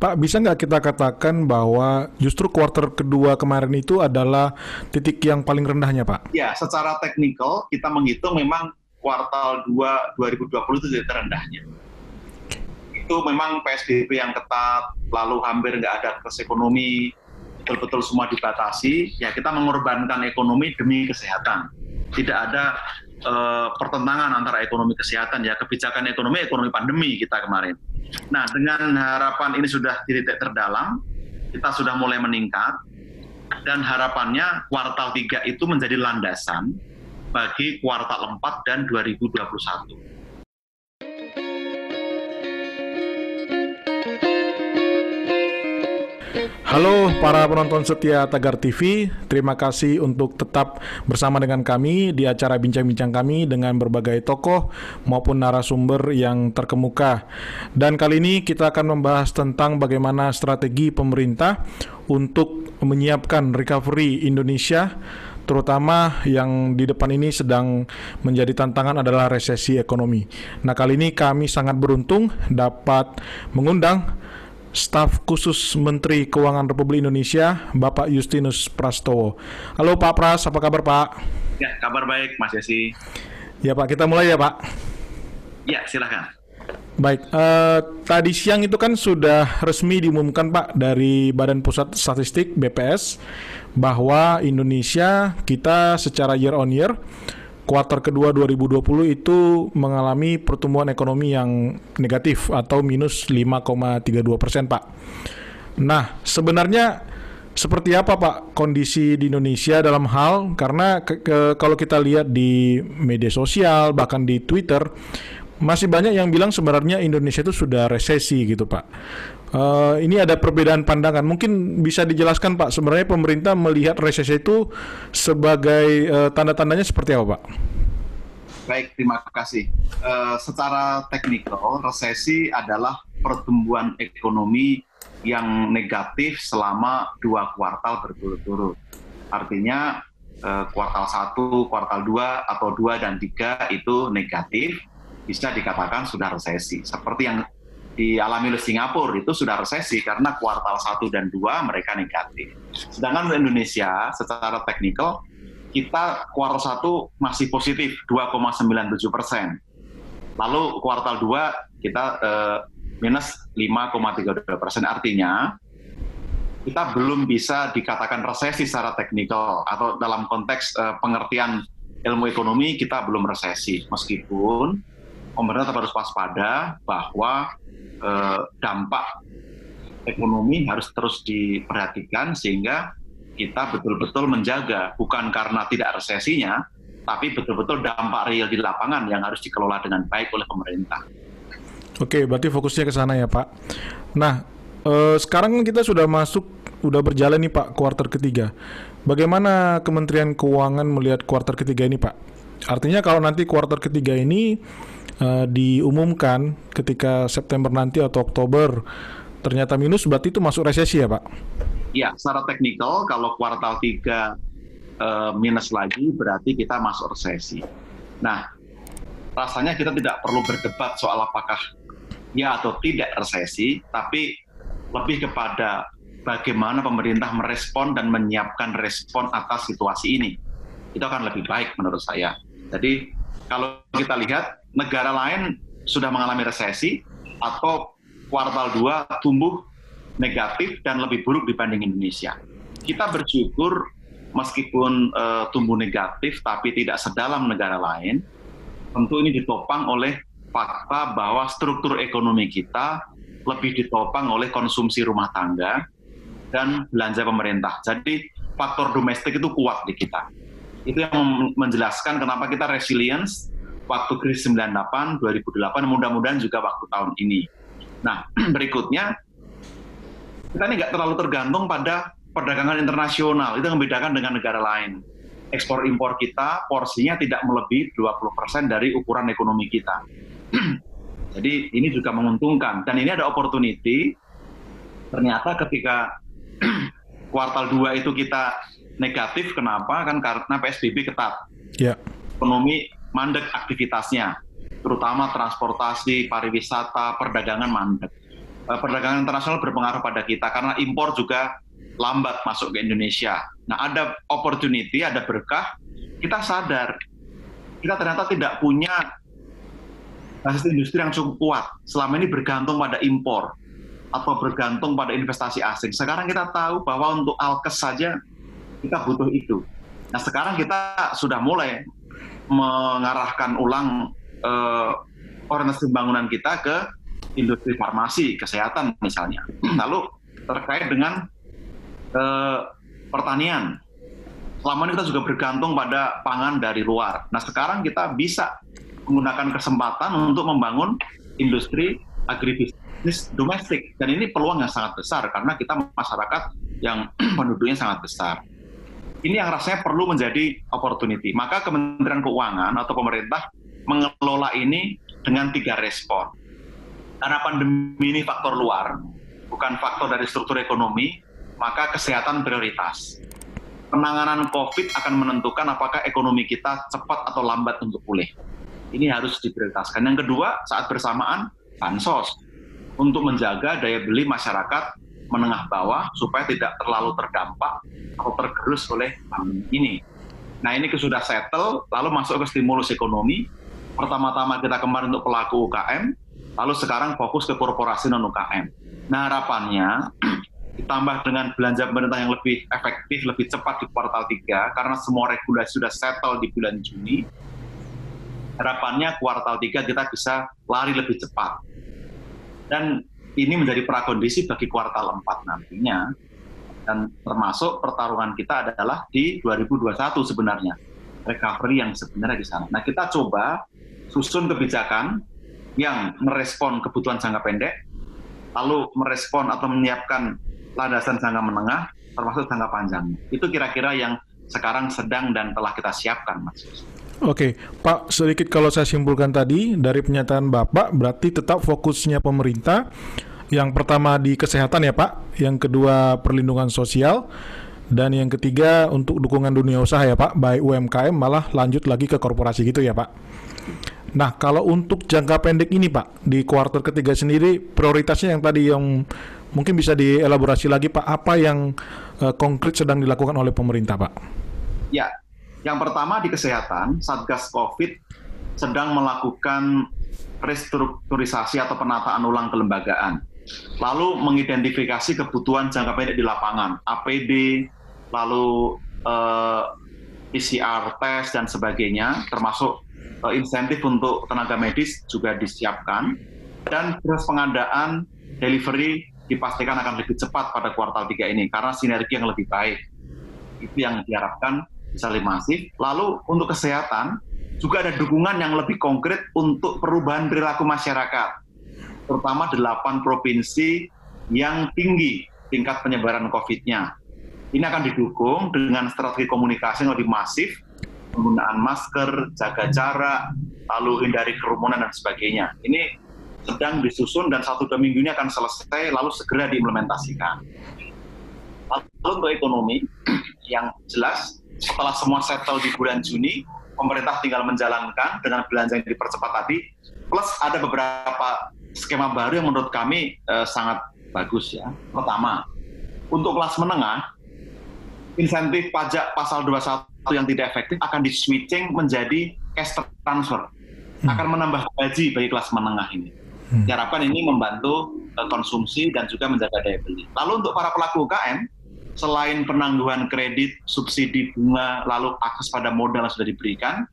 Pak, bisa nggak kita katakan bahwa justru kuartal kedua kemarin itu adalah titik yang paling rendahnya, Pak? Ya, secara teknikal kita menghitung memang kuartal 2 2020 itu titik terendahnya. Itu memang PSBB yang ketat, lalu hampir nggak ada akses ekonomi, betul-betul semua dibatasi, ya kita mengorbankan ekonomi demi kesehatan. Tidak ada uh, pertentangan antara ekonomi kesehatan ya kebijakan ekonomi ekonomi pandemi kita kemarin. Nah dengan harapan ini sudah titik terdalam, kita sudah mulai meningkat dan harapannya kuartal 3 itu menjadi landasan bagi kuartal 4 dan 2021. Halo para penonton setia Tagar TV, terima kasih untuk tetap bersama dengan kami di acara bincang-bincang kami dengan berbagai tokoh maupun narasumber yang terkemuka. Dan kali ini kita akan membahas tentang bagaimana strategi pemerintah untuk menyiapkan recovery Indonesia terutama yang di depan ini sedang menjadi tantangan adalah resesi ekonomi. Nah, kali ini kami sangat beruntung dapat mengundang Staf Khusus Menteri Keuangan Republik Indonesia, Bapak Justinus Prastowo. Halo Pak Pras, apa kabar Pak? Ya, kabar baik Mas Yesi. Ya Pak, kita mulai ya Pak. Ya, silahkan. Baik, uh, tadi siang itu kan sudah resmi diumumkan Pak dari Badan Pusat Statistik BPS bahwa Indonesia kita secara year on year kuartal kedua 2020 itu mengalami pertumbuhan ekonomi yang negatif atau minus 5,32 persen, Pak. Nah, sebenarnya seperti apa Pak kondisi di Indonesia dalam hal karena ke, ke, kalau kita lihat di media sosial bahkan di Twitter masih banyak yang bilang sebenarnya Indonesia itu sudah resesi gitu Pak. Uh, ini ada perbedaan pandangan. Mungkin bisa dijelaskan Pak, sebenarnya pemerintah melihat resesi itu sebagai uh, tanda-tandanya seperti apa Pak? Baik, terima kasih. Uh, secara teknikal, resesi adalah pertumbuhan ekonomi yang negatif selama dua kuartal berturut-turut. Artinya uh, kuartal 1, kuartal 2, atau 2 dan 3 itu negatif, bisa dikatakan sudah resesi. Seperti yang dialami oleh Singapura itu sudah resesi karena kuartal 1 dan 2 mereka negatif. Sedangkan Indonesia secara teknikal kita kuartal 1 masih positif 2,97 persen. Lalu kuartal 2 kita eh, minus 5,32 persen. Artinya kita belum bisa dikatakan resesi secara teknikal atau dalam konteks eh, pengertian ilmu ekonomi kita belum resesi meskipun pemerintah tetap harus waspada bahwa eh, dampak ekonomi harus terus diperhatikan sehingga kita betul-betul menjaga bukan karena tidak resesinya, tapi betul-betul dampak real di lapangan yang harus dikelola dengan baik oleh pemerintah. Oke, berarti fokusnya ke sana ya Pak. Nah, eh, sekarang kita sudah masuk, sudah berjalan nih Pak kuartal ketiga. Bagaimana Kementerian Keuangan melihat kuartal ketiga ini Pak? Artinya kalau nanti kuartal ketiga ini uh, diumumkan ketika September nanti atau Oktober ternyata minus berarti itu masuk resesi ya Pak? Ya, secara teknikal kalau kuartal 3 uh, eh, minus lagi berarti kita masuk resesi. Nah, rasanya kita tidak perlu berdebat soal apakah ya atau tidak resesi, tapi lebih kepada bagaimana pemerintah merespon dan menyiapkan respon atas situasi ini. Itu akan lebih baik menurut saya. Jadi kalau kita lihat negara lain sudah mengalami resesi atau kuartal 2 tumbuh negatif dan lebih buruk dibanding Indonesia. Kita bersyukur meskipun uh, tumbuh negatif tapi tidak sedalam negara lain, tentu ini ditopang oleh fakta bahwa struktur ekonomi kita lebih ditopang oleh konsumsi rumah tangga dan belanja pemerintah. Jadi faktor domestik itu kuat di kita. Itu yang menjelaskan kenapa kita resilience waktu krisis 98, 2008, mudah-mudahan juga waktu tahun ini. Nah, berikutnya, kita ini nggak terlalu tergantung pada perdagangan internasional, itu membedakan dengan negara lain. Ekspor impor kita porsinya tidak melebihi 20% dari ukuran ekonomi kita. Jadi ini juga menguntungkan dan ini ada opportunity. Ternyata ketika kuartal 2 itu kita negatif, kenapa? Kan karena PSBB ketat. Ya. Ekonomi mandek aktivitasnya, terutama transportasi, pariwisata, perdagangan mandek. uh, perdagangan internasional berpengaruh pada kita karena impor juga lambat masuk ke Indonesia. Nah, ada opportunity, ada berkah, kita sadar kita ternyata tidak punya basis industri yang cukup kuat. Selama ini bergantung pada impor atau bergantung pada investasi asing. Sekarang kita tahu bahwa untuk alkes saja kita butuh itu. Nah sekarang kita sudah mulai mengarahkan ulang eh, orientasi pembangunan kita ke industri farmasi, kesehatan misalnya. Lalu terkait dengan eh, pertanian, selama ini kita juga bergantung pada pangan dari luar. Nah sekarang kita bisa menggunakan kesempatan untuk membangun industri agribisnis domestik dan ini peluang yang sangat besar karena kita masyarakat yang penduduknya sangat besar. Ini yang rasanya perlu menjadi opportunity. Maka Kementerian Keuangan atau pemerintah mengelola ini dengan tiga respon. Karena pandemi ini faktor luar, bukan faktor dari struktur ekonomi, maka kesehatan prioritas. Penanganan COVID akan menentukan apakah ekonomi kita cepat atau lambat untuk pulih ini harus diprioritaskan. Yang kedua, saat bersamaan bansos untuk menjaga daya beli masyarakat menengah bawah supaya tidak terlalu terdampak atau tergerus oleh pandemi ini. Nah ini sudah settle, lalu masuk ke stimulus ekonomi. Pertama-tama kita kemarin untuk pelaku UKM, lalu sekarang fokus ke korporasi non UKM. Nah harapannya ditambah dengan belanja pemerintah yang lebih efektif, lebih cepat di kuartal 3, karena semua regulasi sudah settle di bulan Juni, harapannya kuartal 3 kita bisa lari lebih cepat. Dan ini menjadi prakondisi bagi kuartal 4 nantinya. Dan termasuk pertarungan kita adalah di 2021 sebenarnya. Recovery yang sebenarnya di sana. Nah kita coba susun kebijakan yang merespon kebutuhan jangka pendek, lalu merespon atau menyiapkan landasan jangka menengah, termasuk jangka panjang. Itu kira-kira yang sekarang sedang dan telah kita siapkan, Mas. Oke, Pak, sedikit kalau saya simpulkan tadi dari pernyataan Bapak, berarti tetap fokusnya pemerintah yang pertama di kesehatan ya Pak, yang kedua perlindungan sosial, dan yang ketiga untuk dukungan dunia usaha ya Pak, baik UMKM malah lanjut lagi ke korporasi gitu ya Pak. Nah, kalau untuk jangka pendek ini Pak, di kuartal ketiga sendiri prioritasnya yang tadi yang mungkin bisa dielaborasi lagi Pak, apa yang uh, konkret sedang dilakukan oleh pemerintah Pak? Ya, yang pertama di kesehatan, Satgas COVID sedang melakukan restrukturisasi atau penataan ulang kelembagaan. Lalu mengidentifikasi kebutuhan jangka pendek di lapangan, APD, lalu eh, PCR tes dan sebagainya, termasuk eh, insentif untuk tenaga medis juga disiapkan, dan proses pengadaan delivery dipastikan akan lebih cepat pada kuartal 3 ini karena sinergi yang lebih baik. Itu yang diharapkan bisa lebih masif. Lalu untuk kesehatan juga ada dukungan yang lebih konkret untuk perubahan perilaku masyarakat, terutama delapan provinsi yang tinggi tingkat penyebaran COVID-nya. Ini akan didukung dengan strategi komunikasi yang lebih masif, penggunaan masker, jaga jarak, lalu hindari kerumunan dan sebagainya. Ini sedang disusun dan satu dua minggu ini akan selesai, lalu segera diimplementasikan. Lalu untuk ekonomi, yang jelas setelah semua settle di bulan Juni, pemerintah tinggal menjalankan dengan belanja yang dipercepat tadi, plus ada beberapa skema baru yang menurut kami eh, sangat bagus ya. Pertama, untuk kelas menengah, insentif pajak pasal 21 yang tidak efektif akan di-switching menjadi cash transfer. Hmm. Akan menambah gaji bagi kelas menengah ini. Hmm. Diharapkan ini membantu eh, konsumsi dan juga menjaga daya beli. Lalu untuk para pelaku UKM, selain penangguhan kredit, subsidi bunga, lalu akses pada modal yang sudah diberikan,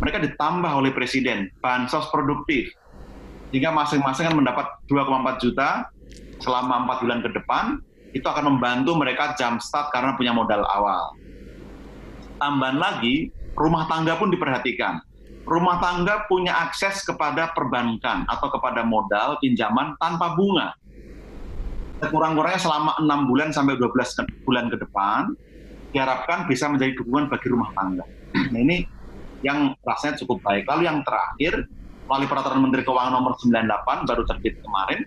mereka ditambah oleh Presiden, bansos produktif. Sehingga masing-masing kan mendapat 2,4 juta selama 4 bulan ke depan, itu akan membantu mereka jump start karena punya modal awal. Tambahan lagi, rumah tangga pun diperhatikan. Rumah tangga punya akses kepada perbankan atau kepada modal pinjaman tanpa bunga kurang-kurangnya selama enam bulan sampai 12 bulan ke depan diharapkan bisa menjadi dukungan bagi rumah tangga. Nah ini yang rasanya cukup baik. Lalu yang terakhir, melalui peraturan Menteri Keuangan nomor 98 baru terbit kemarin,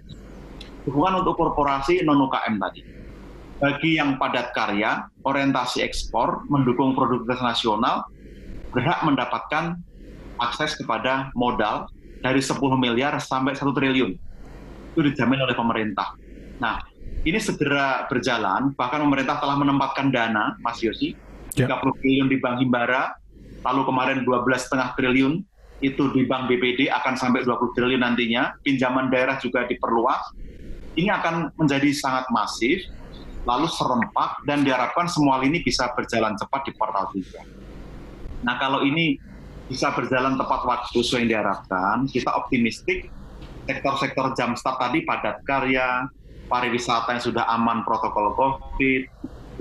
dukungan untuk korporasi non UKM tadi. Bagi yang padat karya, orientasi ekspor, mendukung produktivitas nasional, berhak mendapatkan akses kepada modal dari 10 miliar sampai 1 triliun itu dijamin oleh pemerintah. Nah, ini segera berjalan, bahkan pemerintah telah menempatkan dana, Mas Yosi, ya. 30 triliun di Bank Himbara, lalu kemarin 12,5 triliun itu di Bank BPD akan sampai 20 triliun nantinya, pinjaman daerah juga diperluas. Ini akan menjadi sangat masif, lalu serempak, dan diharapkan semua ini bisa berjalan cepat di kuartal 3. Nah, kalau ini bisa berjalan tepat waktu sesuai yang diharapkan, kita optimistik sektor-sektor jam start tadi padat karya, pariwisata yang sudah aman protokol COVID,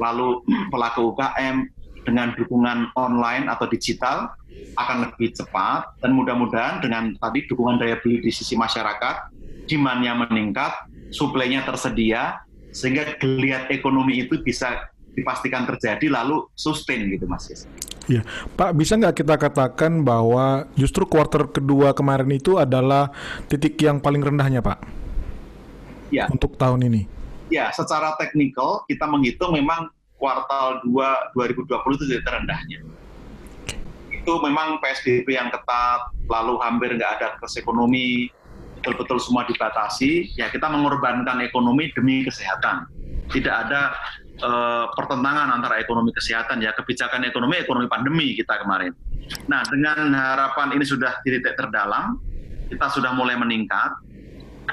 lalu pelaku UKM dengan dukungan online atau digital akan lebih cepat dan mudah-mudahan dengan tadi dukungan daya beli di sisi masyarakat, demand-nya meningkat, suplainya tersedia, sehingga geliat ekonomi itu bisa dipastikan terjadi lalu sustain gitu Mas Yes. Ya, Pak, bisa nggak kita katakan bahwa justru kuarter kedua kemarin itu adalah titik yang paling rendahnya, Pak? Ya. Untuk tahun ini. Ya, secara teknikal kita menghitung memang kuartal 2 2020 itu jadi terendahnya. Itu memang PSBB yang ketat, lalu hampir nggak ada akses ekonomi, betul-betul semua dibatasi, ya kita mengorbankan ekonomi demi kesehatan. Tidak ada uh, pertentangan antara ekonomi kesehatan ya kebijakan ekonomi ekonomi pandemi kita kemarin. Nah dengan harapan ini sudah di titik terdalam kita sudah mulai meningkat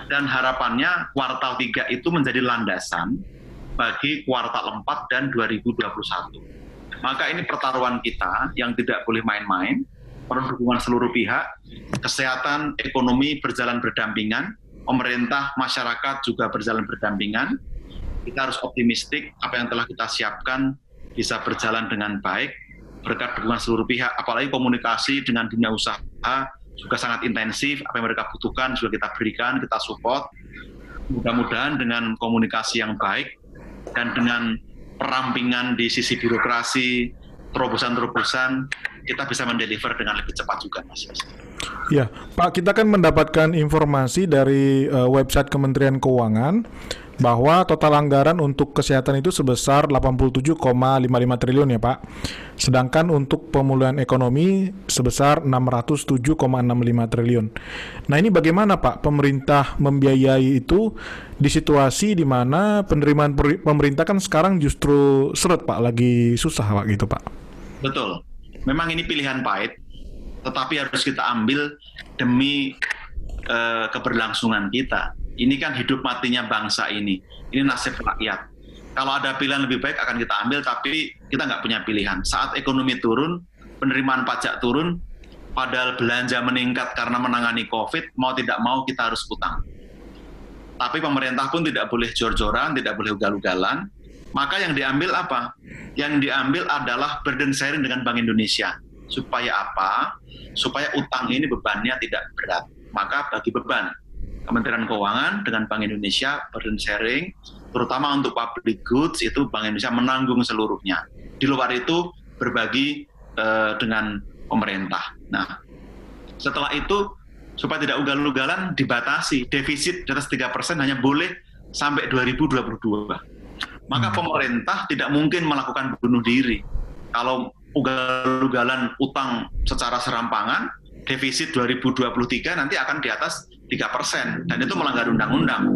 dan harapannya kuartal 3 itu menjadi landasan bagi kuartal 4 dan 2021. Maka ini pertaruhan kita yang tidak boleh main-main, perlu dukungan seluruh pihak, kesehatan, ekonomi berjalan berdampingan, pemerintah, masyarakat juga berjalan berdampingan, kita harus optimistik apa yang telah kita siapkan bisa berjalan dengan baik berkat dukungan seluruh pihak apalagi komunikasi dengan dunia usaha juga sangat intensif apa yang mereka butuhkan juga kita berikan kita support mudah-mudahan dengan komunikasi yang baik dan dengan perampingan di sisi birokrasi terobosan-terobosan kita bisa mendeliver dengan lebih cepat juga Mas. Ya, Pak, kita kan mendapatkan informasi dari uh, website Kementerian Keuangan bahwa total anggaran untuk kesehatan itu sebesar 87,55 triliun ya Pak. Sedangkan untuk pemulihan ekonomi sebesar 607,65 triliun. Nah ini bagaimana Pak pemerintah membiayai itu di situasi di mana penerimaan pemerintah kan sekarang justru seret Pak, lagi susah Pak gitu Pak. Betul. Memang ini pilihan pahit, tetapi harus kita ambil demi uh, keberlangsungan kita ini kan hidup matinya bangsa ini. Ini nasib rakyat. Kalau ada pilihan lebih baik akan kita ambil, tapi kita nggak punya pilihan. Saat ekonomi turun, penerimaan pajak turun, padahal belanja meningkat karena menangani COVID, mau tidak mau kita harus utang. Tapi pemerintah pun tidak boleh jor-joran, tidak boleh ugal-ugalan. Maka yang diambil apa? Yang diambil adalah burden sharing dengan Bank Indonesia. Supaya apa? Supaya utang ini bebannya tidak berat. Maka bagi beban Kementerian Keuangan dengan Bank Indonesia burden sharing, terutama untuk public goods itu Bank Indonesia menanggung seluruhnya. Di luar itu berbagi uh, dengan pemerintah. Nah, setelah itu supaya tidak ugal-ugalan dibatasi defisit di atas tiga persen hanya boleh sampai 2022. Maka hmm. pemerintah tidak mungkin melakukan bunuh diri. Kalau ugal-ugalan utang secara serampangan, defisit 2023 nanti akan di atas 3 persen dan itu melanggar undang-undang.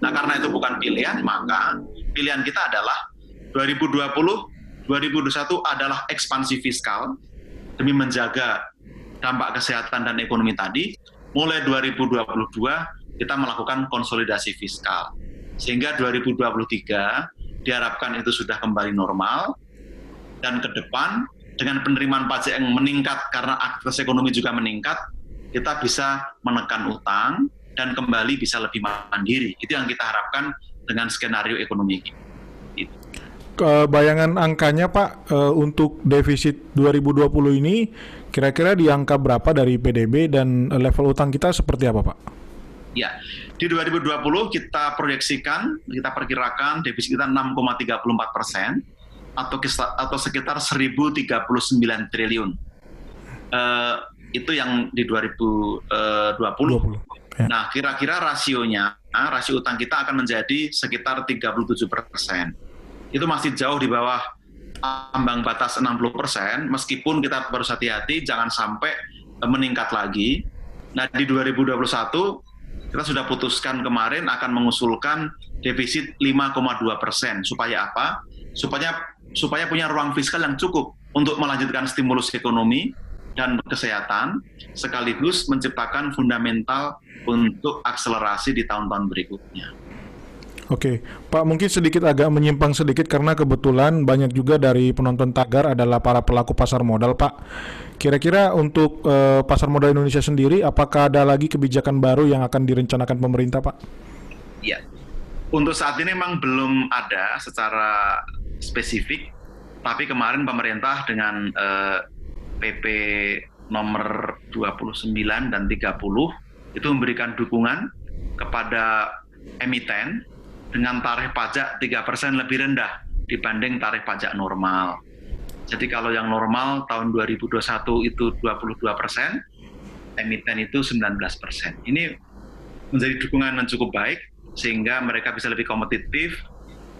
Nah karena itu bukan pilihan maka pilihan kita adalah 2020 2021 adalah ekspansi fiskal demi menjaga dampak kesehatan dan ekonomi tadi. Mulai 2022 kita melakukan konsolidasi fiskal. Sehingga 2023 diharapkan itu sudah kembali normal dan ke depan dengan penerimaan pajak yang meningkat karena aktivitas ekonomi juga meningkat, kita bisa menekan utang dan kembali bisa lebih mandiri. Itu yang kita harapkan dengan skenario ekonomi ini. Bayangan angkanya Pak eh, untuk defisit 2020 ini kira-kira di angka berapa dari PDB dan level utang kita seperti apa Pak? Ya, di 2020 kita proyeksikan, kita perkirakan defisit kita 6,34 persen atau atau sekitar 1039 triliun. Uh, itu yang di 2020. 20. Ya. Nah, kira-kira rasionya, rasio utang kita akan menjadi sekitar 37 persen. Itu masih jauh di bawah ambang batas 60 persen, meskipun kita harus hati-hati jangan sampai meningkat lagi. Nah, di 2021 kita sudah putuskan kemarin akan mengusulkan defisit 5,2 persen. Supaya apa? Supaya supaya punya ruang fiskal yang cukup untuk melanjutkan stimulus ekonomi dan kesehatan, sekaligus menciptakan fundamental untuk akselerasi di tahun-tahun berikutnya. Oke, Pak mungkin sedikit agak menyimpang sedikit karena kebetulan banyak juga dari penonton tagar adalah para pelaku pasar modal, Pak. Kira-kira untuk uh, pasar modal Indonesia sendiri, apakah ada lagi kebijakan baru yang akan direncanakan pemerintah, Pak? Iya, untuk saat ini memang belum ada secara spesifik, tapi kemarin pemerintah dengan uh, eh, PP nomor 29 dan 30 itu memberikan dukungan kepada emiten dengan tarif pajak 3% lebih rendah dibanding tarif pajak normal. Jadi kalau yang normal tahun 2021 itu 22 persen, emiten itu 19 persen. Ini menjadi dukungan yang cukup baik sehingga mereka bisa lebih kompetitif,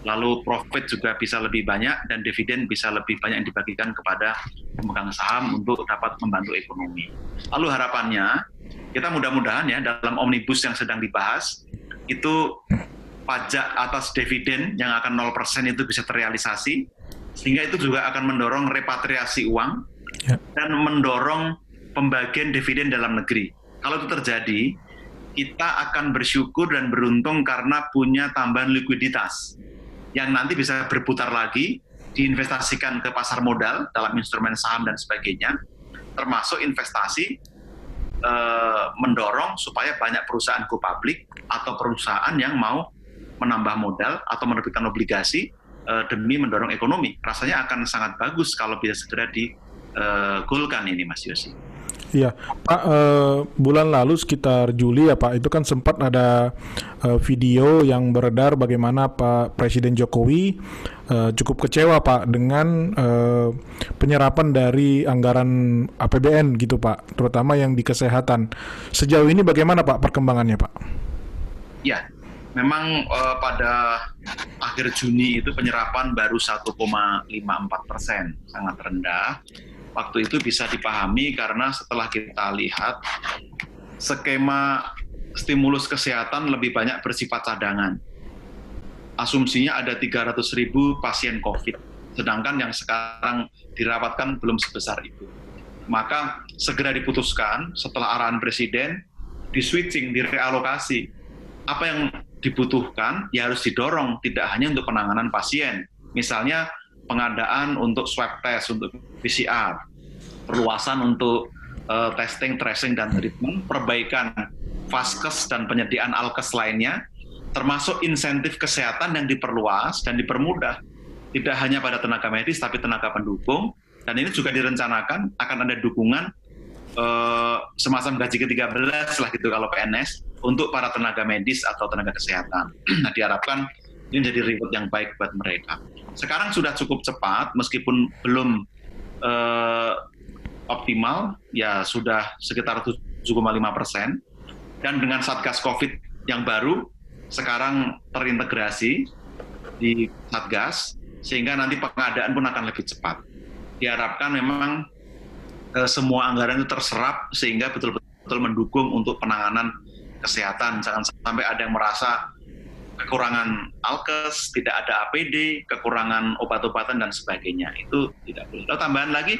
lalu profit juga bisa lebih banyak dan dividen bisa lebih banyak yang dibagikan kepada pemegang saham untuk dapat membantu ekonomi. Lalu harapannya kita mudah-mudahan ya dalam omnibus yang sedang dibahas itu pajak atas dividen yang akan 0% itu bisa terrealisasi, sehingga itu juga akan mendorong repatriasi uang ya. dan mendorong pembagian dividen dalam negeri. Kalau itu terjadi, kita akan bersyukur dan beruntung karena punya tambahan likuiditas yang nanti bisa berputar lagi, diinvestasikan ke pasar modal dalam instrumen saham dan sebagainya, termasuk investasi eh, mendorong supaya banyak perusahaan go public atau perusahaan yang mau menambah modal atau menerbitkan obligasi uh, demi mendorong ekonomi. Rasanya akan sangat bagus kalau bisa segera digolkan uh, ini, Mas Yosi. Iya, Pak. Uh, bulan lalu sekitar Juli ya Pak, itu kan sempat ada uh, video yang beredar bagaimana Pak Presiden Jokowi uh, cukup kecewa Pak dengan uh, penyerapan dari anggaran APBN gitu Pak, terutama yang di kesehatan. Sejauh ini bagaimana Pak perkembangannya Pak? Ya, memang uh, pada akhir Juni itu penyerapan baru 1,54 persen, sangat rendah. Waktu itu bisa dipahami karena setelah kita lihat skema stimulus kesehatan lebih banyak bersifat cadangan. Asumsinya ada 300 ribu pasien COVID, sedangkan yang sekarang dirawatkan belum sebesar itu. Maka segera diputuskan setelah arahan Presiden, di switching, direalokasi. Apa yang dibutuhkan ya harus didorong tidak hanya untuk penanganan pasien. Misalnya pengadaan untuk swab test untuk PCR, perluasan untuk uh, testing, tracing dan treatment, perbaikan vaskes dan penyediaan alkes lainnya, termasuk insentif kesehatan yang diperluas dan dipermudah. Tidak hanya pada tenaga medis tapi tenaga pendukung dan ini juga direncanakan akan ada dukungan uh, semacam gaji ke-13 lah gitu kalau PNS untuk para tenaga medis atau tenaga kesehatan. Nah, diharapkan ini menjadi reward yang baik buat mereka. Sekarang sudah cukup cepat, meskipun belum uh, optimal, ya sudah sekitar 7,5 persen. Dan dengan Satgas COVID yang baru, sekarang terintegrasi di Satgas, sehingga nanti pengadaan pun akan lebih cepat. Diharapkan memang uh, semua anggaran itu terserap, sehingga betul-betul mendukung untuk penanganan kesehatan. Jangan sampai ada yang merasa kekurangan alkes, tidak ada APD, kekurangan obat-obatan dan sebagainya. Itu tidak boleh. Lalu tambahan lagi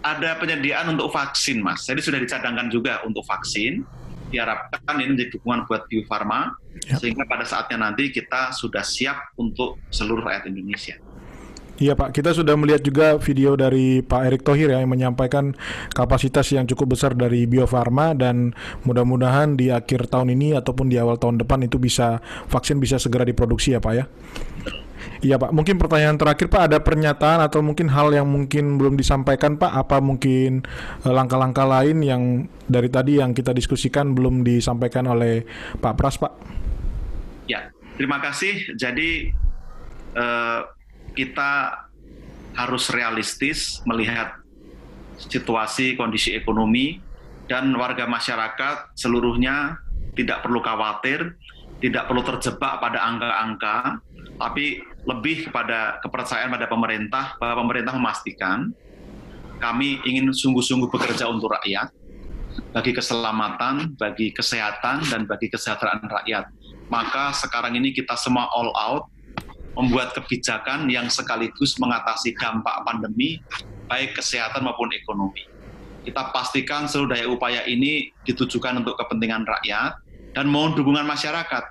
ada penyediaan untuk vaksin, Mas. Jadi sudah dicadangkan juga untuk vaksin. Diharapkan ini menjadi dukungan buat Bio Farma, ya. sehingga pada saatnya nanti kita sudah siap untuk seluruh rakyat Indonesia. Iya Pak, kita sudah melihat juga video dari Pak Erick Thohir ya, yang menyampaikan kapasitas yang cukup besar dari Bio Farma dan mudah-mudahan di akhir tahun ini ataupun di awal tahun depan itu bisa vaksin bisa segera diproduksi ya Pak ya. Iya Pak, mungkin pertanyaan terakhir Pak ada pernyataan atau mungkin hal yang mungkin belum disampaikan Pak, apa mungkin eh, langkah-langkah lain yang dari tadi yang kita diskusikan belum disampaikan oleh Pak Pras Pak? Ya, terima kasih. Jadi uh, kita harus realistis melihat situasi kondisi ekonomi dan warga masyarakat seluruhnya tidak perlu khawatir, tidak perlu terjebak pada angka-angka, tapi lebih kepada kepercayaan pada pemerintah bahwa pemerintah memastikan kami ingin sungguh-sungguh bekerja untuk rakyat bagi keselamatan, bagi kesehatan, dan bagi kesejahteraan rakyat. Maka sekarang ini kita semua all out, membuat kebijakan yang sekaligus mengatasi dampak pandemi, baik kesehatan maupun ekonomi. Kita pastikan seluruh daya upaya ini ditujukan untuk kepentingan rakyat dan mohon dukungan masyarakat.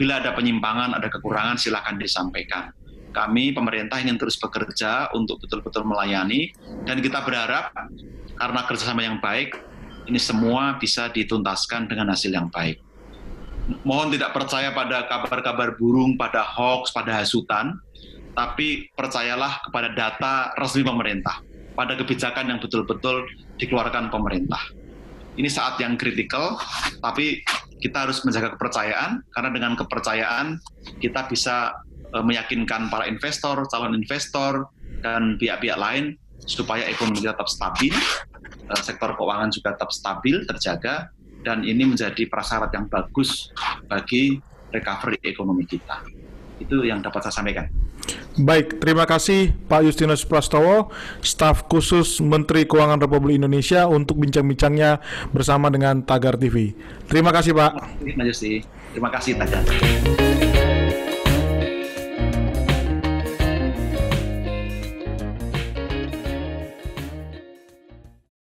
Bila ada penyimpangan, ada kekurangan, silakan disampaikan. Kami pemerintah ingin terus bekerja untuk betul-betul melayani dan kita berharap karena kerjasama yang baik, ini semua bisa dituntaskan dengan hasil yang baik. Mohon tidak percaya pada kabar-kabar burung, pada hoax, pada hasutan, tapi percayalah kepada data resmi pemerintah, pada kebijakan yang betul-betul dikeluarkan pemerintah. Ini saat yang kritikal, tapi kita harus menjaga kepercayaan, karena dengan kepercayaan kita bisa eh, meyakinkan para investor, calon investor, dan pihak-pihak lain supaya ekonomi tetap stabil, eh, sektor keuangan juga tetap stabil, terjaga, dan ini menjadi prasyarat yang bagus bagi recovery ekonomi kita. Itu yang dapat saya sampaikan. Baik, terima kasih Pak Justinus Prastowo, staf khusus Menteri Keuangan Republik Indonesia untuk bincang-bincangnya bersama dengan Tagar TV. Terima kasih Pak. Terima kasih, Terima kasih Tagar.